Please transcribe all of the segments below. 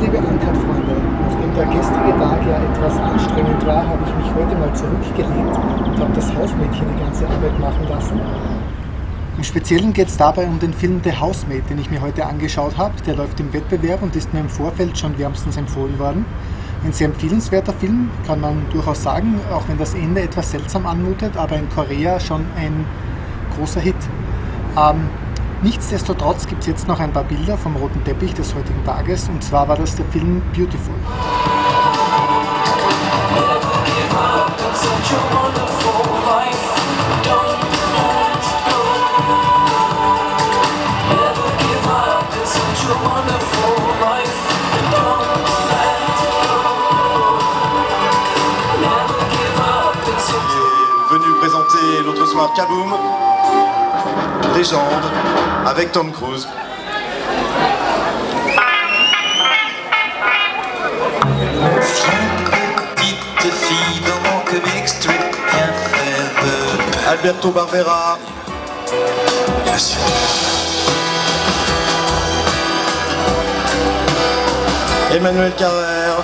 liebe Uncut-Freunde, nachdem der gestrige Tag ja etwas anstrengend war, habe ich mich heute mal zurückgelegt und habe das Hausmädchen die ganze Arbeit machen lassen. Im Speziellen geht es dabei um den Film The Housemaid, den ich mir heute angeschaut habe. Der läuft im Wettbewerb und ist mir im Vorfeld schon wärmstens empfohlen worden. Ein sehr empfehlenswerter Film, kann man durchaus sagen, auch wenn das Ende etwas seltsam anmutet, aber in Korea schon ein großer Hit. Ähm, nichtsdestotrotz gibt es jetzt noch ein paar Bilder vom roten Teppich des heutigen Tages und zwar war das der Film Beautiful. venu présenter l'autre soir Kaboom, légende, avec Tom Cruise. Petite fille dans mon comic strip, viens faire Alberto Barbera, Bien sûr. Emmanuel Carrère,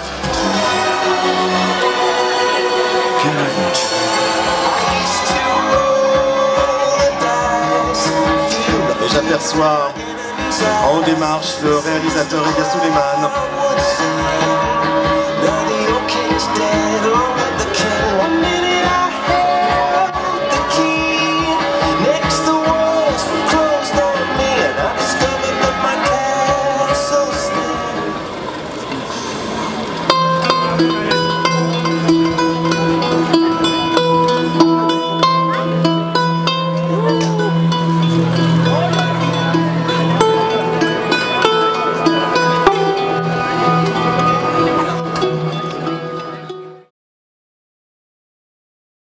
et j'aperçois en marches le réalisateur Elia Suleiman.